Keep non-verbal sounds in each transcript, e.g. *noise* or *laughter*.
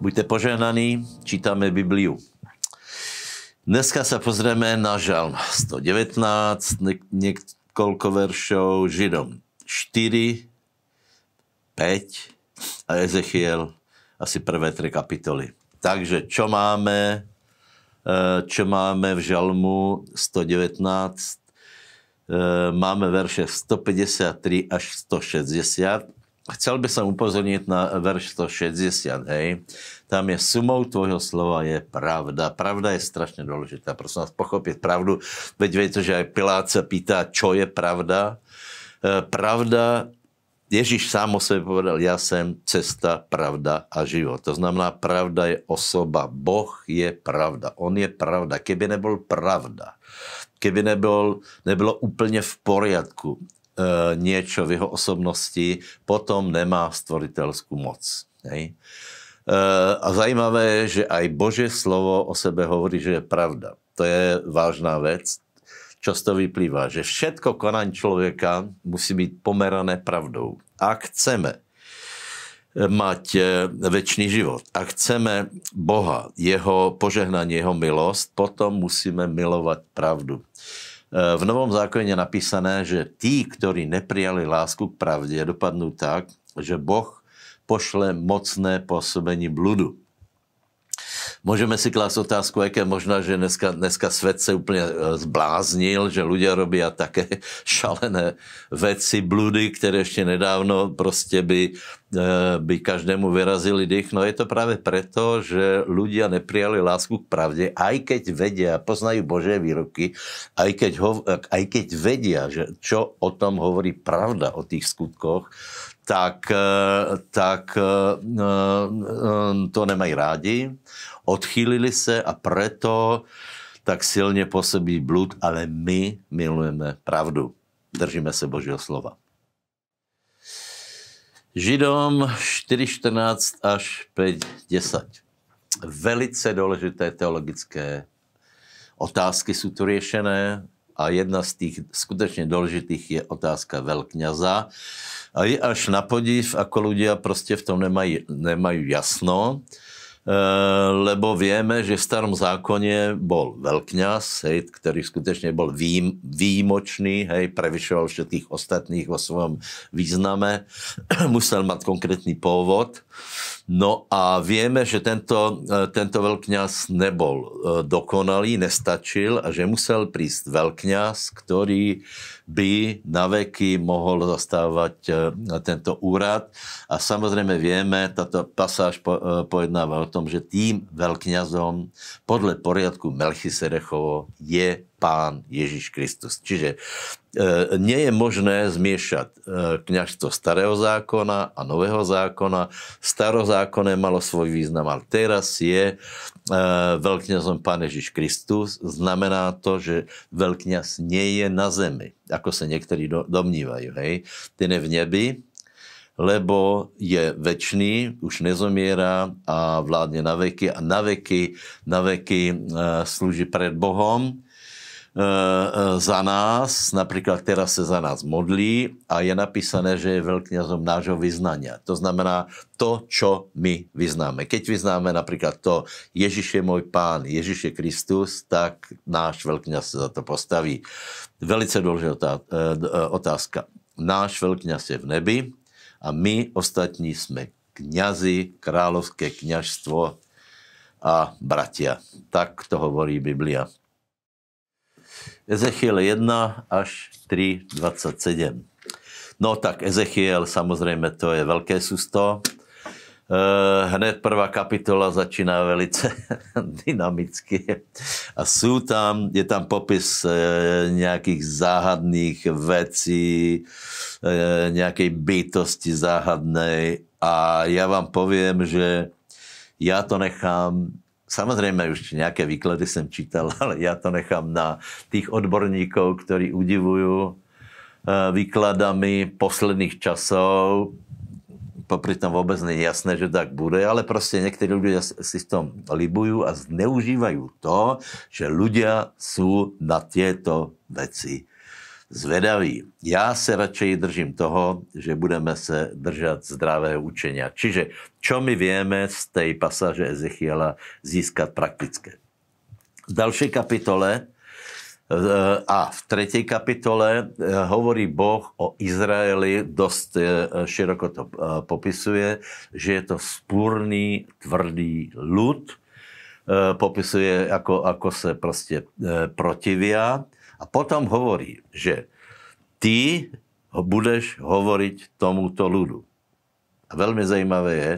Buďte požehnaní, čítame Bibliu. Dneska sa pozrieme na žalm 119, niekoľko veršov Židom 4, 5 a Ezechiel asi prvé tri kapitoly. Takže čo máme, e, čo máme v žalmu 119? E, máme verše 153 až 160 chcel by som upozorniť na verš 160, hej. Tam je sumou tvojho slova je pravda. Pravda je strašne dôležitá. Prosím vás, pochopiť pravdu. Veď viete, že aj Pilát sa pýta, čo je pravda. E, pravda, Ježiš sám o sebe povedal, ja som cesta, pravda a život. To znamená, pravda je osoba. Boh je pravda. On je pravda. Keby nebol pravda, keby nebol, nebylo úplne v poriadku, niečo v jeho osobnosti, potom nemá stvoriteľskú moc. Hej? E, a zajímavé je, že aj Božie slovo o sebe hovorí, že je pravda. To je vážna vec. Toho vyplýva? Že všetko konanie človeka musí byť pomerané pravdou. Ak chceme mať e, väčší život. Ak chceme Boha, jeho požehnanie, jeho milosť, potom musíme milovať pravdu. V Novom zákone napísané, že tí, ktorí neprijali lásku k pravde, dopadnú tak, že Boh pošle mocné pôsobení bludu. Môžeme si klásť otázku, aké možná, že dneska, dneska svet sa úplne e, zbláznil, že ľudia robia také *laughs* šalené veci, bludy, ktoré ešte nedávno proste by, by každému vyrazili dých. No je to práve preto, že ľudia neprijali lásku k pravde, aj keď vedia, poznajú Božie výroky, aj keď, ho, aj keď vedia, že čo o tom hovorí pravda o tých skutkoch, tak, e, tak to nemajú rádi odchýlili se a preto tak silne pôsobí blúd, ale my milujeme pravdu. Držíme se Božího slova. Židom 4.14 až 5.10. Velice dôležité teologické otázky sú tu riešené a jedna z tých skutečne dôležitých je otázka veľkňaza. A je až na podiv, ako ľudia proste v tom nemajú, nemajú jasno. Eh, lebo vieme, že v starom zákone bol veľkňaz, hej, ktorý skutočne bol výjim, výjimočný, hej, prevyšoval všetkých ostatných vo svojom význame, *clears throat* musel mať konkrétny pôvod. No a vieme, že tento, eh, tento veľkňaz nebol eh, dokonalý, nestačil a že musel prísť veľkňaz, ktorý by na veky mohol zastávať e, tento úrad. A samozrejme vieme, táto pasáž e, pojednáva o tom, že tým veľkňazom podľa poriadku Melchisedechovo je pán Ježiš Kristus. Čiže e, nie je možné zmiešať e, kniažstvo starého zákona a nového zákona. Starozákonné malo svoj význam, ale teraz je e, veľkňazom pán Ježiš Kristus. Znamená to, že veľkňaz nie je na zemi, ako sa niektorí do, domnívajú. Hej? Ten je v nebi, lebo je väčší, už nezomiera a vládne na veky a na veky, na veky e, slúži pred Bohom za nás, napríklad teraz sa za nás modlí a je napísané, že je veľkňazom nášho vyznania. To znamená to, čo my vyznáme. Keď vyznáme napríklad to, Ježiš je môj pán, Ježiš je Kristus, tak náš veľkňaz sa za to postaví. Velice dôležitá e, otázka. Náš veľkňaz je v nebi a my ostatní sme kňazi, kráľovské kňažstvo a bratia. Tak to hovorí Biblia. Ezechiel 1 až 3, 27. No tak Ezechiel, samozrejme, to je veľké sústo. E, hned prvá kapitola začíná velice *laughs* dynamicky. A sú tam, je tam popis e, nejakých záhadných vecí, e, nejakej bytosti záhadnej. A ja vám poviem, že ja to nechám Samozrejme, už nejaké výklady som čítal, *laughs* ale ja to nechám na tých odborníkov, ktorí udivujú e, výkladami posledných časov. Popri tom vôbec nie je jasné, že tak bude, ale proste niektorí ľudia si v tom libujú a zneužívajú to, že ľudia sú na tieto veci zvedaví. Já se radšej držím toho, že budeme se držet zdravého učenia. Čiže čo my vieme z tej pasáže Ezechiela získat praktické. V dalšej kapitole a v tretej kapitole eh, hovorí Boh o Izraeli, dosť eh, široko to eh, popisuje, že je to spúrný, tvrdý ľud, popisuje, ako, ako se prostě protivia a potom hovorí, že ty budeš hovoriť tomuto ľudu. A veľmi zajímavé je,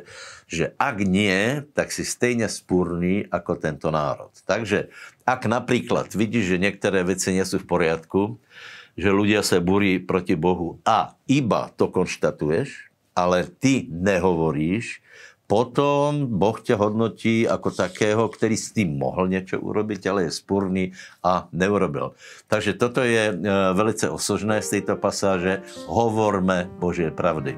že ak nie, tak si stejne spúrný ako tento národ. Takže ak napríklad vidíš, že niektoré veci nie sú v poriadku, že ľudia sa burí proti Bohu a iba to konštatuješ, ale ty nehovoríš, potom Boh ťa hodnotí ako takého, ktorý s tým mohol niečo urobiť, ale je spúrny a neurobil. Takže toto je e, velice osožné z tejto pasáže. Hovorme Božie pravdy.